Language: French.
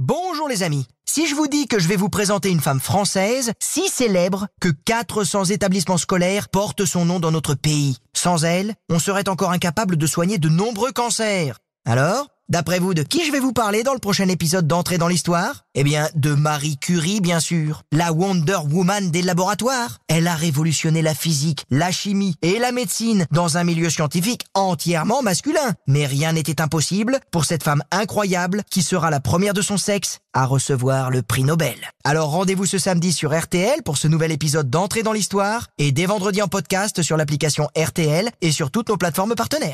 Bonjour les amis. Si je vous dis que je vais vous présenter une femme française si célèbre que 400 établissements scolaires portent son nom dans notre pays, sans elle, on serait encore incapable de soigner de nombreux cancers. Alors, D'après vous, de qui je vais vous parler dans le prochain épisode d'entrée dans l'histoire? Eh bien, de Marie Curie, bien sûr. La Wonder Woman des laboratoires. Elle a révolutionné la physique, la chimie et la médecine dans un milieu scientifique entièrement masculin. Mais rien n'était impossible pour cette femme incroyable qui sera la première de son sexe à recevoir le prix Nobel. Alors rendez-vous ce samedi sur RTL pour ce nouvel épisode d'entrée dans l'histoire et dès vendredi en podcast sur l'application RTL et sur toutes nos plateformes partenaires.